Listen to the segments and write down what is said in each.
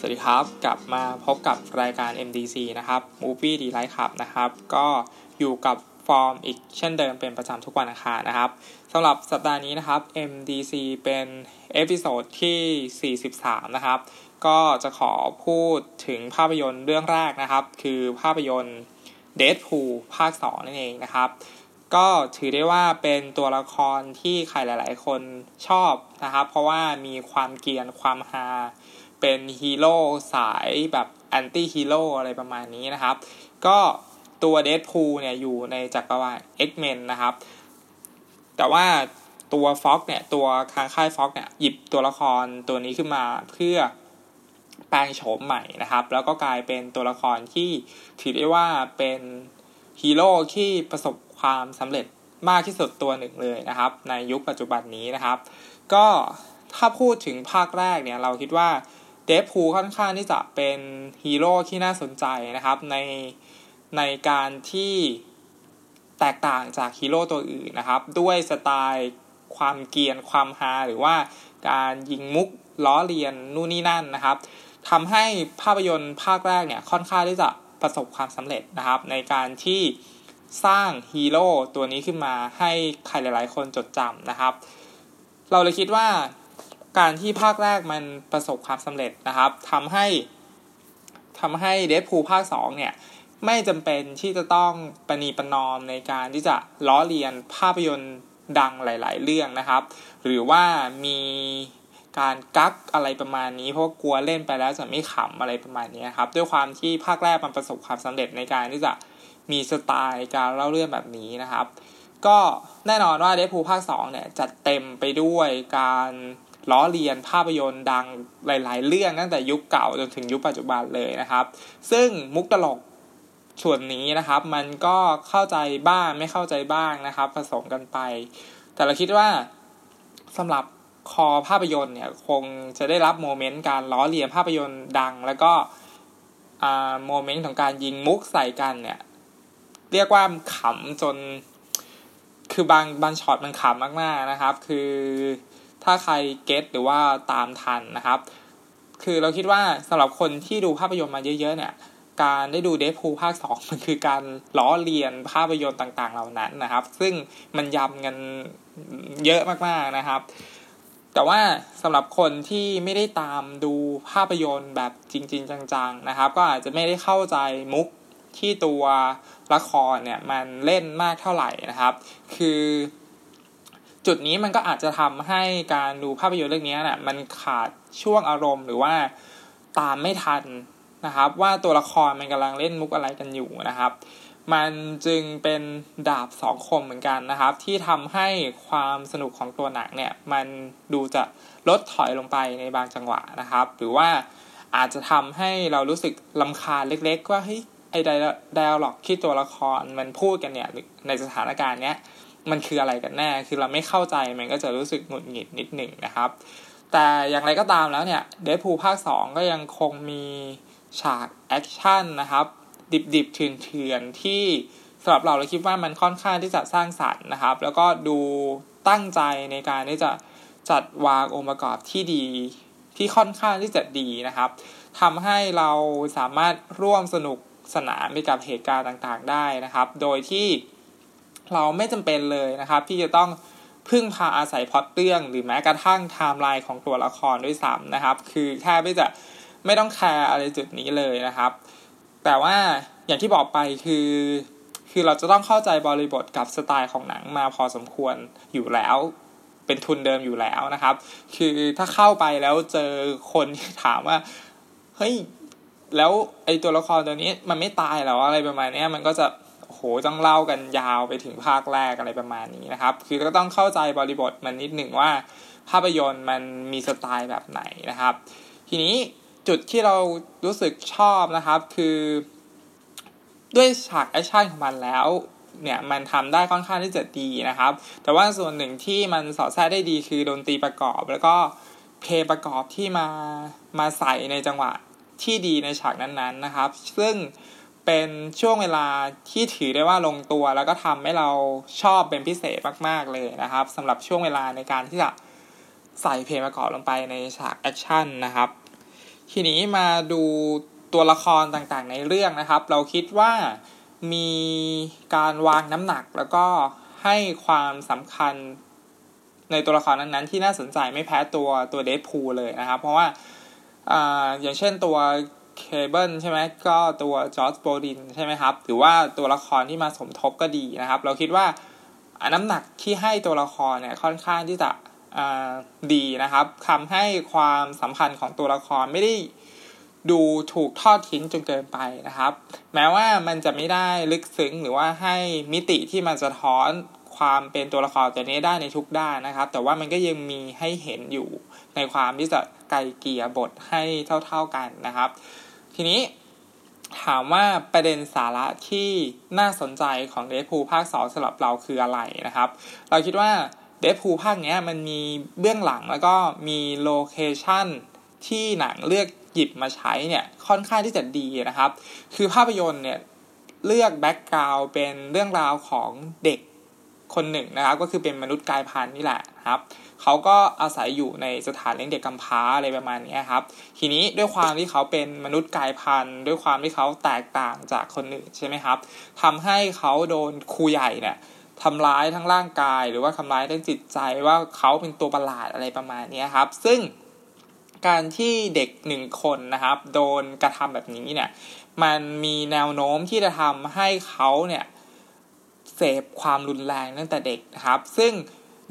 สวัสดีครับ กลับมาพบกับรายการ MDC นะครับ Movie d e l i g h t Club นะครับ ก็อยู่กับฟอร์มอีกเช่นเดิมเป็นประจำทุกวันอังคารนะครับสำหรับสัปดาห์นี้นะครับ MDC เป็น episode ที่ 43 นะครับ ก็จะขอพูดถึงภาพยนตร์เรื่องแรกนะครับ คือภาพยนตร์ Deadpool ภาค 2 นั่นเองนะครับก็ถือได้ว่าเป็นตัวละครที่ใครหลาย ๆ คนชอบนะครับ เพราะว่ามีความเกรียนความฮา เป็นฮีโร่สายแบบ anti-hero อะไรประมาณนี้นะครับ ก็ตัวเด p พูเนี่ยอยู่ในจักรวาล X-Men นะครับ แต่ว่าตัว Fox เนี่ยตัวทางค่าย Fox เนี่ยหยิบตัวละครตัวนี้ขึ้นมาเพื่อแปลงโฉมใหม่นะครับ แล้วก็กลายเป็นตัวละครที่ถือได้ว่าเป็นฮีโร่ที่ประสบความสำเร็จมากที่สุดตัวหนึ่งเลยนะครับ ในยุคปัจจุบันนี้นะครับ ก็ถ้าพูดถึงภาคแรกเนี่ยเราคิดว่า เดฟพูค่อนข้างที่จะเป็นฮีโร่ที่น่าสนใจนะครับในในการที่แตกต่างจากฮีโร่ตัวอื่นนะครับ ด้วยสไตล์ความเกียนความฮาหรือว่าการยิงมุกล้อเลียนนู่นนี่นั่นนะครับทำให้ภาพยนตร์ภาคแรกเนี่ยค่อนข้างที่จะประสบความสำเร็จนะครับ ในการที่สร้างฮีโร่ตัวนี้ขึ้นมาให้ใครหลาย ๆ คนจดจำนะครับ เราเลยคิดว่า การที่ภาคแรกมันประสบความสำเร็จนะครับทำให้ทำให้เดฟพูภาคสองเนี่ยไม่จำเป็นที่จะต้องปณีประนอมในการที่จะล้อเลียนภาพยนตร์ดังหลาย ๆ เรื่องนะครับ หรือว่ามีการกักอะไรประมาณนี้ เพราะกลัวเล่นไปแล้วจะไม่ขำอะไรประมาณนี้ครับ ด้วยความที่ภาคแรกมันประสบความสำเร็จในการที่จะมีสไตล์การเล่าเรื่องแบบนี้นะครับ ก็แน่นอนว่าเดฟพูภาค2เนี่ยจัดเต็มไปด้วยการ ล้อเลียนภาพยนตร์ดังหลาย ๆ เรื่องตั้งแต่ยุคเก่าจนถึงยุคปัจจุบันเลยนะครับ ซึ่งมุกตลกส่วนนี้นะครับ มันก็เข้าใจบ้างไม่เข้าใจบ้างนะครับ ผสมกันไป แต่เราคิดว่าสำหรับคอภาพยนตร์เนี่ยคงจะได้รับโมเมนต์การล้อเลียนภาพยนตร์ดัง แล้วก็โมเมนต์ของการยิงมุกใส่กันเนี่ยเรียกว่าขำจน คือบางบางช็อตมันขำมากๆนะครับ คือ ถ้าใคร get หรือว่าตามทันนะครับ คือเราคิดว่าสำหรับคนที่ดูภาพยนตร์มาเยอะ ๆ เนี่ย การได้ดู Deadpool ภาคสองมันคือการล้อเลียนภาพยนตร์ต่างๆ เหล่านั้นนะครับ ซึ่งมันยำกันเยอะมากๆนะครับ แต่ว่าสำหรับคนที่ไม่ได้ตามดูภาพยนตร์แบบจริง ๆ จังๆนะครับ ก็อาจจะไม่ได้เข้าใจมุกที่ตัวละครเนี่ยมันเล่นมากเท่าไหร่นะครับ คือ จุดนี้มันก็อาจจะทำให้การดูภาพยนตร์เรื่องนี้นะ่ะมันขาดช่วงอารมณ์หรือว่าตามไม่ทันนะครับ ว่าตัวละครมันกำลังเล่นมุกอะไรกันอยู่นะครับ มันจึงเป็นดาบสองคมเหมือนกันนะครับ ที่ทำให้ความสนุกของตัวหนังเนี่ย มันดูจะลดถอยลงไปในบางจังหวะนะครับ หรือว่าอาจจะทำให้เรารู้สึกลำคาญเล็ก ๆ ว่าเฮ้ยไอ้ไดอะล็อกที่ตัวละครมันพูดกันเนี่ยในสถานการณ์เนี้ย มันคืออะไรกันแน่ คือเราไม่เข้าใจมันก็จะรู้สึกหงุดหงิดนิดหนึ่งนะครับ แต่อย่างไรก็ตามแล้วเนี่ยเดฟพูภาค 2 ก็ยังคงมีฉากแอคชั่นนะครับ ดิบๆเถื่อนๆที่สำหรับเราเราคิดว่ามันค่อนข้างที่จะสร้างสรรค์นะครับ แล้วก็ดูตั้งใจในการที่จะจัดวางองค์ประกอบที่ดีที่ค่อนข้างที่จะดีนะครับทำให้เราสามารถร่วมสนุกสนานไปกับเหตุการณ์ต่างๆ ได้นะครับ โดยที่ เราไม่จำเป็นเลยนะครับ ที่จะต้องพึ่งพาอาศัยพอดเรื่อง หรือแม้กระทั่งไทม์ไลน์ของตัวละครด้วยซ้ำนะครับ คือแค่ไม่จะไม่ต้องแคร์อะไรจุดนี้เลยนะครับ แต่ว่าอย่างที่บอกไปคือคือเราจะต้องเข้าใจบริบทกับสไตล์ของหนังมาพอสมควรอยู่แล้ว เป็นทุนเดิมอยู่แล้วนะครับ คือถ้าเข้าไปแล้วเจอคนที่ถามว่าเฮ้ยแล้วไอตัวละครตัวนี้มันไม่ตายหรออะไรประมาณนี้มันก็จะ โหต้องเล่ากันยาวไปถึงภาคแรกอะไรประมาณนี้นะครับ คือก็ต้องเข้าใจบริบทมันนิดหนึ่งว่าภาพยนตร์มันมีสไตล์แบบไหนนะครับ ทีนี้จุดที่เรารู้สึกชอบนะครับคือด้วยฉากแอคชั่นของมันแล้วเนี่ยมันทำได้ค่อนข้างที่จะดีนะครับ แต่ว่าส่วนหนึ่งที่มันสอดแทรกได้ดีคือดนตรีประกอบ แล้วก็เพลงประกอบที่มามาใส่ในจังหวะที่ดีในฉากนั้นๆนะครับ ซึ่ง เป็นช่วงเวลาที่ถือได้ว่าลงตัว แล้วก็ทำให้เราชอบเป็นพิเศษมาก ๆ เลยนะครับสำหรับช่วงเวลาในการที่จะใส่เพลงประกอบลงไปในฉากแอคชั่นนะครับ ทีนี้มาดูตัวละครต่างๆในเรื่องนะครับ เราคิดว่ามีการวางน้ำหนักแล้วก็ให้ความสำคัญในตัวละครนั้นๆ ที่น่าสนใจไม่แพ้ตัวตัว Deadpool เลยนะครับ เพราะว่าอ่าอย่างเช่นตัว เคเบิลใช่ไหมก็ตัว Josh Brolin ใช่ไหมครับหรือว่าตัวละครที่มาสมทบก็ดีนะครับ เราคิดว่าน้ำหนักที่ให้ตัวละครเนี่ยค่อนข้างที่จะดีนะครับทำให้ความสัมพันธ์ของตัวละครไม่ได้ดูถูกทอดทิ้งจนเกินไปนะครับ แม้ว่ามันจะไม่ได้ลึกซึ้งหรือว่าให้มิติที่มันจะท้อนความเป็นตัวละครตัวนี้ได้ในทุกด้านนะครับ แต่ว่ามันก็ยังมีให้เห็นอยู่ในความที่จะไกลเกี่ยบทให้เท่า ๆกันนะครับ ทีนี้ถามว่าประเด็นสาระที่น่าสนใจของ Deadpool ภาคสองสำหรับเราคืออะไรนะครับ เราคิดว่า Deadpool ภาคนี้มันมีเบื้องหลังแล้วก็มี location ที่หนังเลือกหยิบมาใช้เนี่ยค่อนข้างที่จะดีนะครับ คือภาพยนตร์เนี่ยเลือก background เป็นเรื่องราวของเด็ก คนหนึ่งนะครับ ก็คือเป็นมนุษย์กลายพันธุ์นี่แหละครับเขาก็อาศัยอยู่ในสถานเลี้ยงเด็กกำพร้าอะไรประมาณนี้ครับ ทีนี้ด้วยความที่เขาเป็นมนุษย์กายพันธุ์ ด้วยความที่เขาแตกต่างจากคนอื่นใช่ไหมครับทำให้เขาโดนครูใหญ่เนี่ยทำร้ายทั้งร่างกาย หรือว่าทำร้ายทั้งจิตใจว่าเขาเป็นตัวประหลาดอะไรประมาณนี้ครับ ซึ่งการที่เด็กหนึ่งคนนะครับ โดนกระทำแบบนี้เนี่ย มันมีแนวโน้มที่จะทำให้เขาเนี่ย เสพความรุนแรงตั้งแต่เด็กนะครับ ซึ่ง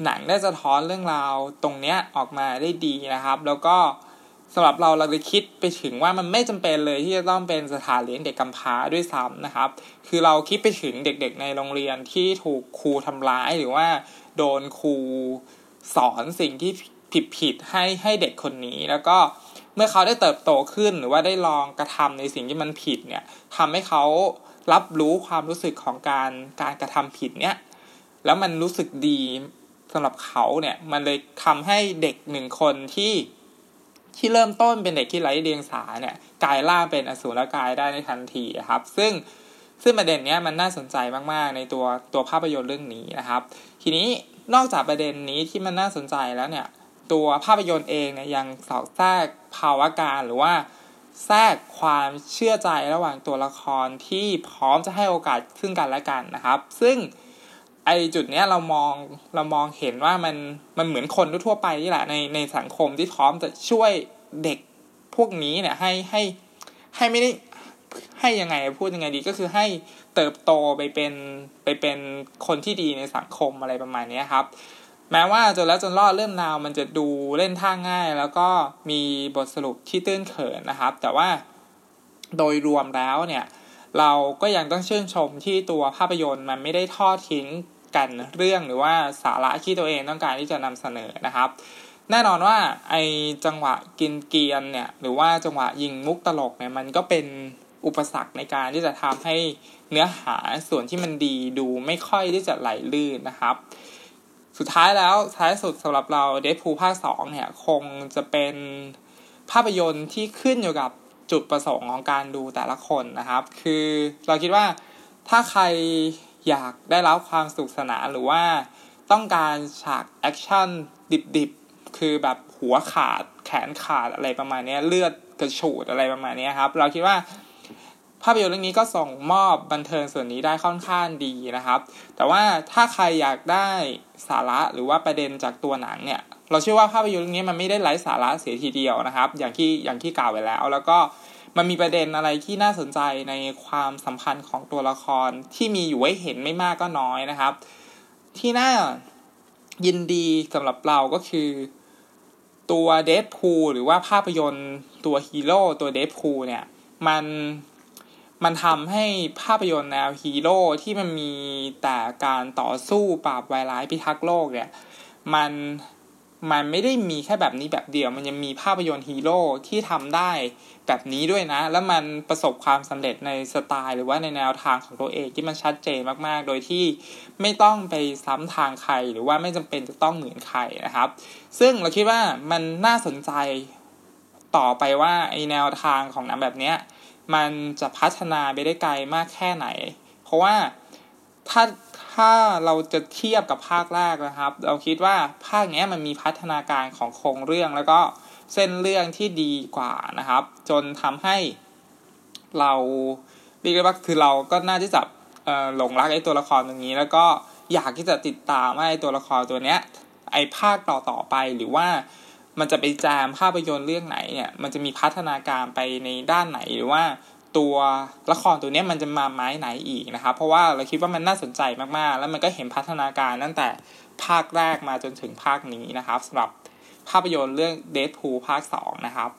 หนังได้สะท้อนเรื่องราวตรงเนี้ยออกมาได้ดีนะครับ แล้วก็สำหรับเราเราเลยคิดไปถึงว่ามันไม่จำเป็นเลยที่จะต้องเป็นสถานเลี้ยงเด็กกำพร้าด้วยซ้ำนะครับ คือเราคิดไปถึงเด็กๆในโรงเรียนที่ถูกครูทำร้ายหรือว่าโดนครูสอนสิ่งที่ผิดผิดให้ให้เด็กคนนี้ แล้วก็เมื่อเขาได้เติบโตขึ้นหรือว่าได้ลองกระทำในสิ่งที่มันผิดเนี่ยทำให้เขา รับรู้ความรู้สึกของการการกระทำผิดเนี่ย แล้วมันรู้สึกดีสำหรับเขาเนี่ย มันเลยทำให้เด็กหนึ่งคนที่ที่เริ่มต้นเป็นเด็กที่ไร้เดียงสาเนี่ยกลายล่าเป็นอสูรกายได้ในทันทีครับ ซึ่งซึ่งประเด็นเนี้ยมันน่าสนใจมาก ๆ ในตัวตัวภาพยนตร์เรื่องนี้นะครับ ทีนี้นอกจากประเด็นนี้ที่มันน่าสนใจแล้วเนี่ย ตัวภาพยนตร์เองเนี่ยยังสอดแทรกภาวะการหรือว่า แทรกความเชื่อใจระหว่างตัวละครที่พร้อมจะให้โอกาสซึ่งกันและกันนะครับ ซึ่งไอจุดเนี้ยเรามองเรามองเห็นว่ามันมันเหมือนคนทั่วไปนี่แหละในในสังคมที่พร้อมจะช่วยเด็กพวกนี้เนี่ยให้ให้ให้ไม่ได้ให้ยังไงพูดยังไงดีก็คือให้เติบโตไปเป็นไปเป็นคนที่ดีในสังคมอะไรประมาณนี้ครับ แม้ว่าจนแล้วจนรอดเรื่องนาวมันจะดูเล่นท่าง่าย แล้วก็มีบทสรุปที่ตื้นเขินนะครับ แต่ว่าโดยรวมแล้วเนี่ย เราก็ยังต้องชื่นชมที่ตัวภาพยนตร์มันไม่ได้ทอดทิ้งกันเรื่องหรือว่าสาระที่ตัวเองต้องการที่จะนำเสนอนะครับ แน่นอนว่าไอจังหวะกินเกียนเนี่ยหรือว่าจังหวะยิงมุกตลกเนี่ยมันก็เป็นอุปสรรคในการที่จะทำให้เนื้อหาส่วนที่มันดีดูไม่ค่อยที่จะไหลลื่นนะครับ สุดท้ายแล้วท้ายสุดสำหรับเราเดฟพูภาคสองเนี่ยคงจะเป็นภาพยนตร์ที่ขึ้นอยู่กับจุดประสงค์ของการดูแต่ละคนนะครับ คือเราคิดว่าถ้าใครอยากได้รับความสนุกสนานหรือว่าต้องการฉากแอคชั่นดิบๆ คือแบบหัวขาดแขนขาดอะไรประมาณนี้เลือดกระฉูดอะไรประมาณนี้ครับ เราคิดว่า ภาพยนตร์เรื่องนี้ก็ส่งมอบบันเทิงส่วนนี้ได้ค่อนข้างดีนะครับ แต่ว่าถ้าใครอยากได้สาระหรือว่าประเด็นจากตัวหนังเนี่ย เราเชื่อว่าภาพยนตร์เรื่องนี้มันไม่ได้ไร้สาระเสียทีเดียวนะครับ อย่างที่อย่างที่กล่าวไว้แล้ว แล้วก็มันมีประเด็นอะไรที่น่าสนใจในความสัมพันธ์ของตัวละครที่มีอยู่ให้เห็นไม่มากก็น้อยนะครับ ที่น่ายินดีสำหรับเราก็คือตัวเดฟพูหรือว่าภาพยนตร์ตัวฮีโร่ตัวเดฟพูเนี่ย มัน มันทำให้ภาพยนตร์แนวฮีโร่ที่มันมีแต่การต่อสู้ปราบวายร้ายพิทักษ์โลกเนี่ยมันมันไม่ได้มีแค่แบบนี้แบบเดียว มันยังมีภาพยนตร์ฮีโร่ที่ทำได้แบบนี้ด้วยนะ แล้วมันประสบความสำเร็จในสไตล์ หรือว่าในแนวทางของตัวเองที่มันชัดเจนมากๆ โดยที่ไม่ต้องไปซ้ำทางใคร หรือว่าไม่จำเป็นจะต้องเหมือนใครนะครับ ซึ่งเราคิดว่ามันน่าสนใจต่อไปว่าไอแนวทางของหนังแบบเนี้ย มันจะพัฒนาไปได้ไกลมากแค่ไหน เพราะว่าถ้าถ้าเราจะเทียบกับภาคแรกนะครับ เราคิดว่าภาคนี้มันมีพัฒนาการของโครงเรื่องแล้วก็เส้นเรื่องที่ดีกว่านะครับ จนทำให้เราเรียกได้ว่าคือเราก็น่าที่จะหลงรักไอ้ตัวละครตรงนี้ แล้วก็อยากที่จะติดตามไอ้ตัวละครตัวเนี้ยไอ้ภาคต่อต่อไปหรือว่า มันจะไปแจมภาพยนตร์เรื่องไหนเนี่ย มันจะมีพัฒนาการไปในด้านไหนหรือว่าตัวละครตัวนี้มันจะมาไม้ไหนอีกนะครับ เพราะว่าเราคิดว่ามันน่าสนใจมากๆ แล้วมันก็เห็นพัฒนาการตั้งแต่ภาคแรกมาจนถึงภาคนี้นะครับสำหรับภาพยนตร์เรื่อง Deadpool ภาค 2 นะครับ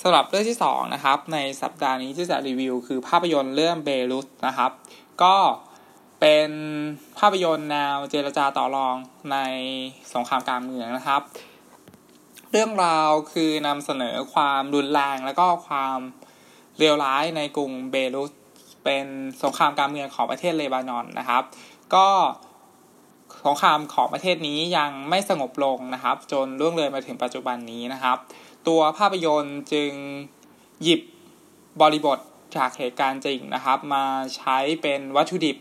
สำหรับเรื่องที่2นะครับในสัปดาห์นี้ที่จะรีวิว คือภาพยนตร์เรื่องเบรุสนะครับ ก็ เป็นภาพยนตร์แนวเจรจาต่อรองในสงครามกลางเมืองนะครับ เรื่องราวคือนำเสนอความรุนแรงแล้วก็ความเลวร้ายในกรุงเบรุสเป็นสงครามกลางเมืองของประเทศเลบานอนนะครับ ก็สงครามของประเทศนี้ยังไม่สงบลงนะครับ จนล่วงเลยมาถึงปัจจุบันนี้นะครับ ตัวภาพยนตร์จึงหยิบบริบทจากเหตุการณ์จริงนะครับ มาใช้เป็นวัตถุดิบ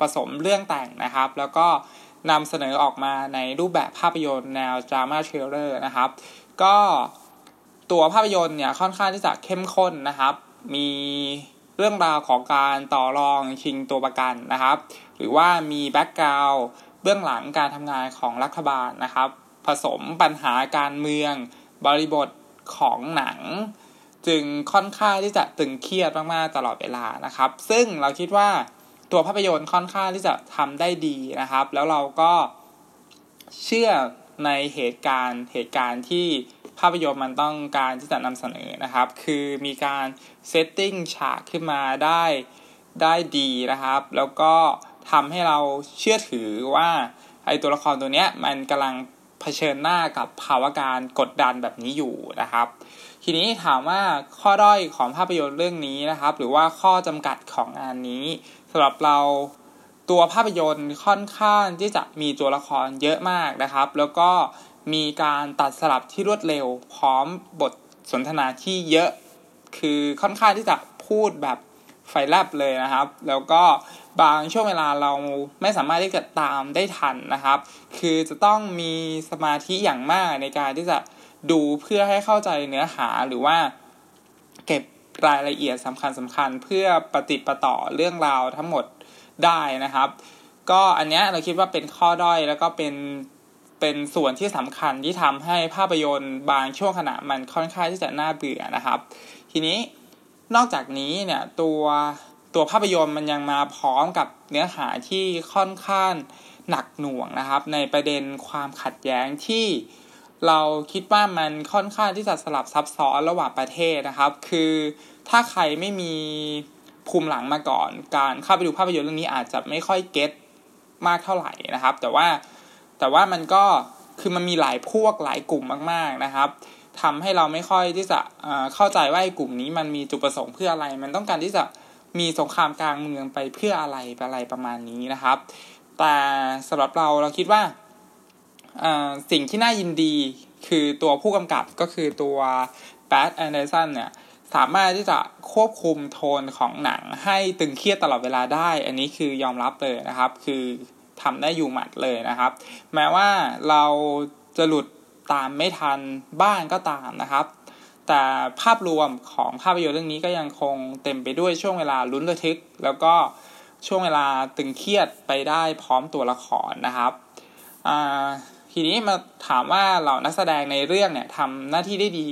ผสมเรื่องแต่งนะครับ แล้วก็นำเสนอออกมาในรูปแบบภาพยนตร์แนวดราม่า thriller นะครับ ก็ตัวภาพยนตร์เนี่ยค่อนข้างที่จะเข้มข้นนะครับ มีเรื่องราวของการต่อรองชิงตัวประกันนะครับ หรือว่ามี background เบื้องหลังการทำงานของรัฐบาลนะครับ ผสมปัญหาการเมืองบริบทของหนัง จึงค่อนข้างที่จะตึงเครียดมากๆตลอดเวลานะครับ ซึ่งเราคิดว่า ตัวภาพยนตร์ค่อนข้างที่จะทำได้ดีนะครับ แล้วเราก็เชื่อในเหตุการณ์เหตุการณ์ที่ภาพยนตร์มันต้องการที่จะนำเสนอนะครับ คือมีการเซตติ้งฉากขึ้นมาได้ได้ดีนะครับ แล้วก็ทำให้เราเชื่อถือว่าไอตัวละครตัวเนี้ยมันกำลังเผชิญหน้ากับภาวะการกดดันแบบนี้อยู่นะครับ ทีนี้ถามว่าข้อด้อยของภาพยนตร์เรื่องนี้นะครับ หรือว่าข้อจำกัดของงานนี้สำหรับเราตัวภาพยนตร์ค่อนข้างที่จะมีตัวละครเยอะมากนะครับ แล้วก็มีการตัดสลับที่รวดเร็ว พร้อมบทสนทนาที่เยอะคือค่อนข้างที่จะพูดแบบไฟแลบเลยนะครับ แล้วก็บางช่วงเวลาเราไม่สามารถที่จะตามได้ทันนะครับ คือจะต้องมีสมาธิอย่างมากในการที่จะ ดูเพื่อให้เข้าใจเนื้อหาหรือว่าเก็บรายละเอียดสำคัญสำคัญเพื่อปฏิปต่อเรื่องราวทั้งหมดได้นะครับ ก็อันเนี้ยเราคิดว่าเป็นข้อด้อยแล้วก็เป็นเป็นส่วนที่สำคัญที่ทำให้ภาพยนตร์บางช่วงขณะมันค่อนข้างที่จะน่าเบื่อนะครับ ทีนี้นอกจากนี้เนี่ยตัวตัวภาพยนตร์มันยังมาพร้อมกับเนื้อหาที่ค่อนข้างหนักหน่วงนะครับ ในประเด็นความขัดแย้งที่ เราคิดว่ามันค่อนข้างที่จะสลับซับซ้อนระหว่างประเทศนะครับ คือถ้าใครไม่มีภูมิหลังมาก่อน การเข้าไปดูภาพยนตร์เรื่องนี้อาจจะไม่ค่อยเก็ตมากเท่าไหร่นะครับ แต่ว่าแต่ว่ามันก็คือมันมีหลายพวกหลายกลุ่มมาก ๆนะครับทำให้เราไม่ค่อยที่จะเข้าใจว่าไอ้กลุ่มนี้มันมีจุดประสงค์เพื่ออะไร มันต้องการที่จะมีสงครามกลางเมืองไปเพื่ออะไรอะไรประมาณนี้นะครับ แต่สำหรับเราเราคิดว่า สิ่งที่น่ายินดีคือตัวผู้กำกับก็คือตัว Brad Anderson เนี่ยสามารถที่จะควบคุมโทนของหนังให้ตึงเครียดตลอดเวลาได้ อันนี้คือยอมรับเลยนะครับ คือทำได้อยู่หมัดเลยนะครับ แม้ว่าเราจะหลุดตามไม่ทันบ้างก็ตามนะครับ แต่ภาพรวมของภาพยนตร์เรื่องนี้ก็ยังคงเต็มไปด้วยช่วงเวลาลุ้นระทึก แล้วก็ช่วงเวลาตึงเครียดไปได้พร้อมตัวละครนะครับ ทีนี้มาถามว่าเหล่านักแสดงในเรื่องเนี่ยทำหน้าที่ได้ดี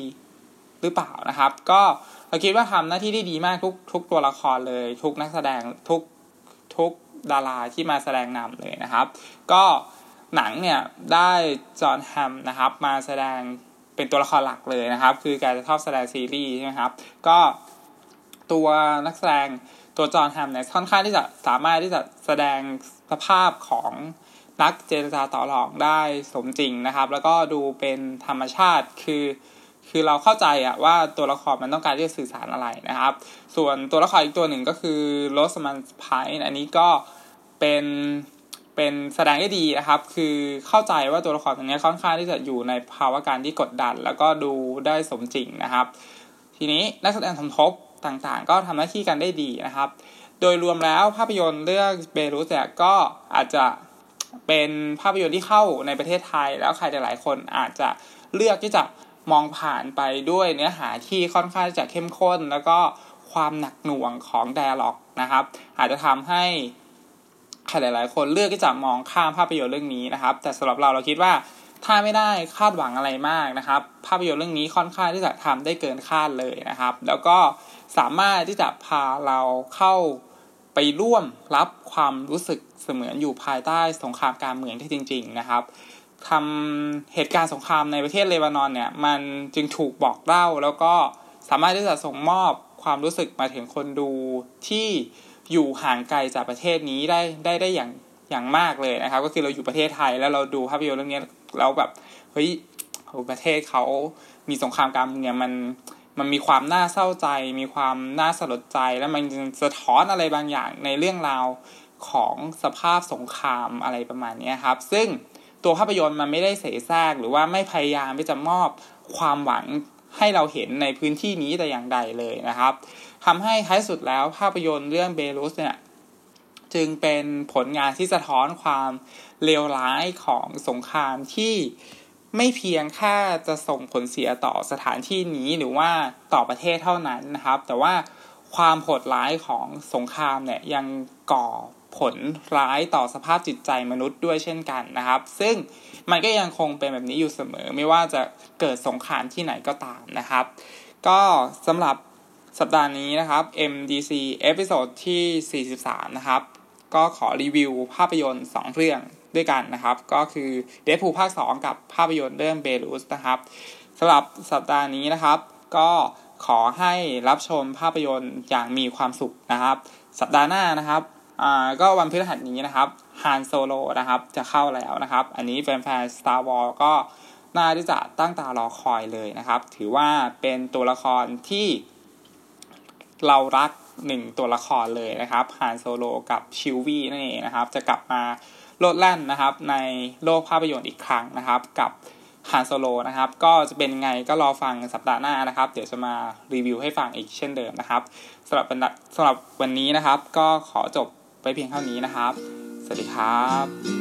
หรือเปล่านะครับ ก็เราคิดว่าทำหน้าที่ได้ดีมากทุกทุกตัวละครเลย ทุกนักแสดงทุกทุกดาราที่มาแสดงนำเลยนะครับ ก็หนังเนี่ยได้จอห์นแฮมนะครับ มาแสดงเป็นตัวละครหลักเลยนะครับ คือการจะชอบแสดงซีรีส์ใช่ไหมครับ ก็ตัวนักแสดงตัวจอห์นแฮมเนี่ยค่อนข้างที่จะสามารถที่จะแสดงสภาพของ นักเจรจาต่อรองได้สมจริงนะครับ แล้วก็ดูเป็นธรรมชาติคือคือเราเข้าใจอะว่าตัวละครมันต้องการที่จะสื่อสารอะไรนะครับ ส่วนตัวละครอีกตัวหนึ่งก็คือโรสมันพายอันนี้ก็เป็นเป็นแสดงได้ดีนะครับ คือเข้าใจว่าตัวละครตรงนี้ค่อนข้างที่จะอยู่ในภาวะการที่กดดัน แล้วก็ดูได้สมจริงนะครับ ทีนี้นักแสดงสมทบต่างๆ ก็ทำหน้าที่กันได้ดีนะครับ โดยรวมแล้วภาพยนตร์เรื่องเบรุสเนี่ยก็อาจจะ เป็นภาพยนตร์ที่เข้าในประเทศไทย แล้วใครหลายคนอาจจะเลือกที่จะมองผ่านไปด้วยเนื้อหาที่ค่อนข้างจะเข้มข้น แล้วก็ความหนักหน่วงของไดอะล็อกนะครับ อาจจะทำให้ใครหลาย ๆ คนเลือกที่จะมองข้ามภาพยนตร์เรื่องนี้นะครับ แต่สำหรับเราเราคิดว่าถ้าไม่ได้คาดหวังอะไรมากนะครับ ภาพยนตร์เรื่องนี้ค่อนข้างที่จะทำได้เกินคาดเลยนะครับ แล้วก็สามารถที่จะพาเราเข้า ไปร่วมรับความรู้สึกเสมือนอยู่ภายใต้สงครามการเมืองที่จริง ๆ นะครับทำเหตุการณ์สงครามในประเทศเลบานอนเนี่ย มันจึงถูกบอกเล่า แล้วก็สามารถที่จะส่งมอบความรู้สึกมาถึงคนดูที่อยู่ห่างไกลจากประเทศนี้ได้ได้ได้อย่างอย่างมากเลยนะครับ ก็คือเราอยู่ประเทศไทยแล้วเราดูภาพยนตร์เรื่องนี้แล้วแบบเฮ้ยประเทศเขามีสงครามการเมืองมัน มันมีความน่าเศร้าใจ มีความน่าสลดใจ แล้วมันสะท้อนอะไรบางอย่างในเรื่องราวของสภาพสงครามอะไรประมาณนี้ครับ ซึ่งตัวภาพยนตร์มันไม่ได้เสแสร้งหรือว่าไม่พยายามที่จะมอบความหวังให้เราเห็นในพื้นที่นี้แต่อย่างใดเลยนะครับทำให้ท้ายสุดแล้วภาพยนตร์เรื่องเบรุสเนี่ยจึงเป็นผลงานที่สะท้อนความเลวร้ายของสงครามที่ ไม่เพียงแค่จะส่งผลเสียต่อสถานที่นี้หรือว่าต่อประเทศเท่านั้นนะครับ แต่ว่าความโหดร้ายของสงครามเนี่ยยังก่อผลร้ายต่อสภาพจิตใจมนุษย์ด้วยเช่นกันนะครับ ซึ่งมันก็ยังคงเป็นแบบนี้อยู่เสมอ ไม่ว่าจะเกิดสงครามที่ไหนก็ตามนะครับ ก็สำหรับสัปดาห์นี้นะครับ MDC episode ที่ 43 นะครับ ก็ขอรีวิวภาพยนตร์ 2 เรื่อง ด้วยกันนะครับ ก็คือ Deadpool ภาค 2 กับภาพยนตร์เรื่อง Beirut นะครับสำหรับสัปดาห์นี้นะครับ ก็ขอให้รับชมภาพยนตร์อย่างมีความสุขนะครับ สัปดาห์หน้านะครับอ่าก็วันพฤหัสนี้นะครับฮานโซโลนะครับจะเข้าแล้วนะครับ อันนี้แฟนๆ Star Wars ก็น่าที่จะตั้งตารอคอยเลยนะครับ ถือว่าเป็นตัวละครที่เรารักหนึ่งตัวละครเลยนะครับฮานโซโลกับชิลวีนั่นเองนะครับ จะกลับมา โลดแล่นนะครับในโลกภาพยนตร์อีกครั้งนะครับ กับฮานโซโลนะครับ ก็จะเป็นไงก็รอฟังสัปดาห์หน้านะครับ เดี๋ยวจะมารีวิวให้ฟังอีกเช่นเดิมนะครับสำหรับสำหรับวันนี้นะครับ ก็ขอจบไปเพียงเท่านี้นะครับ สวัสดีครับ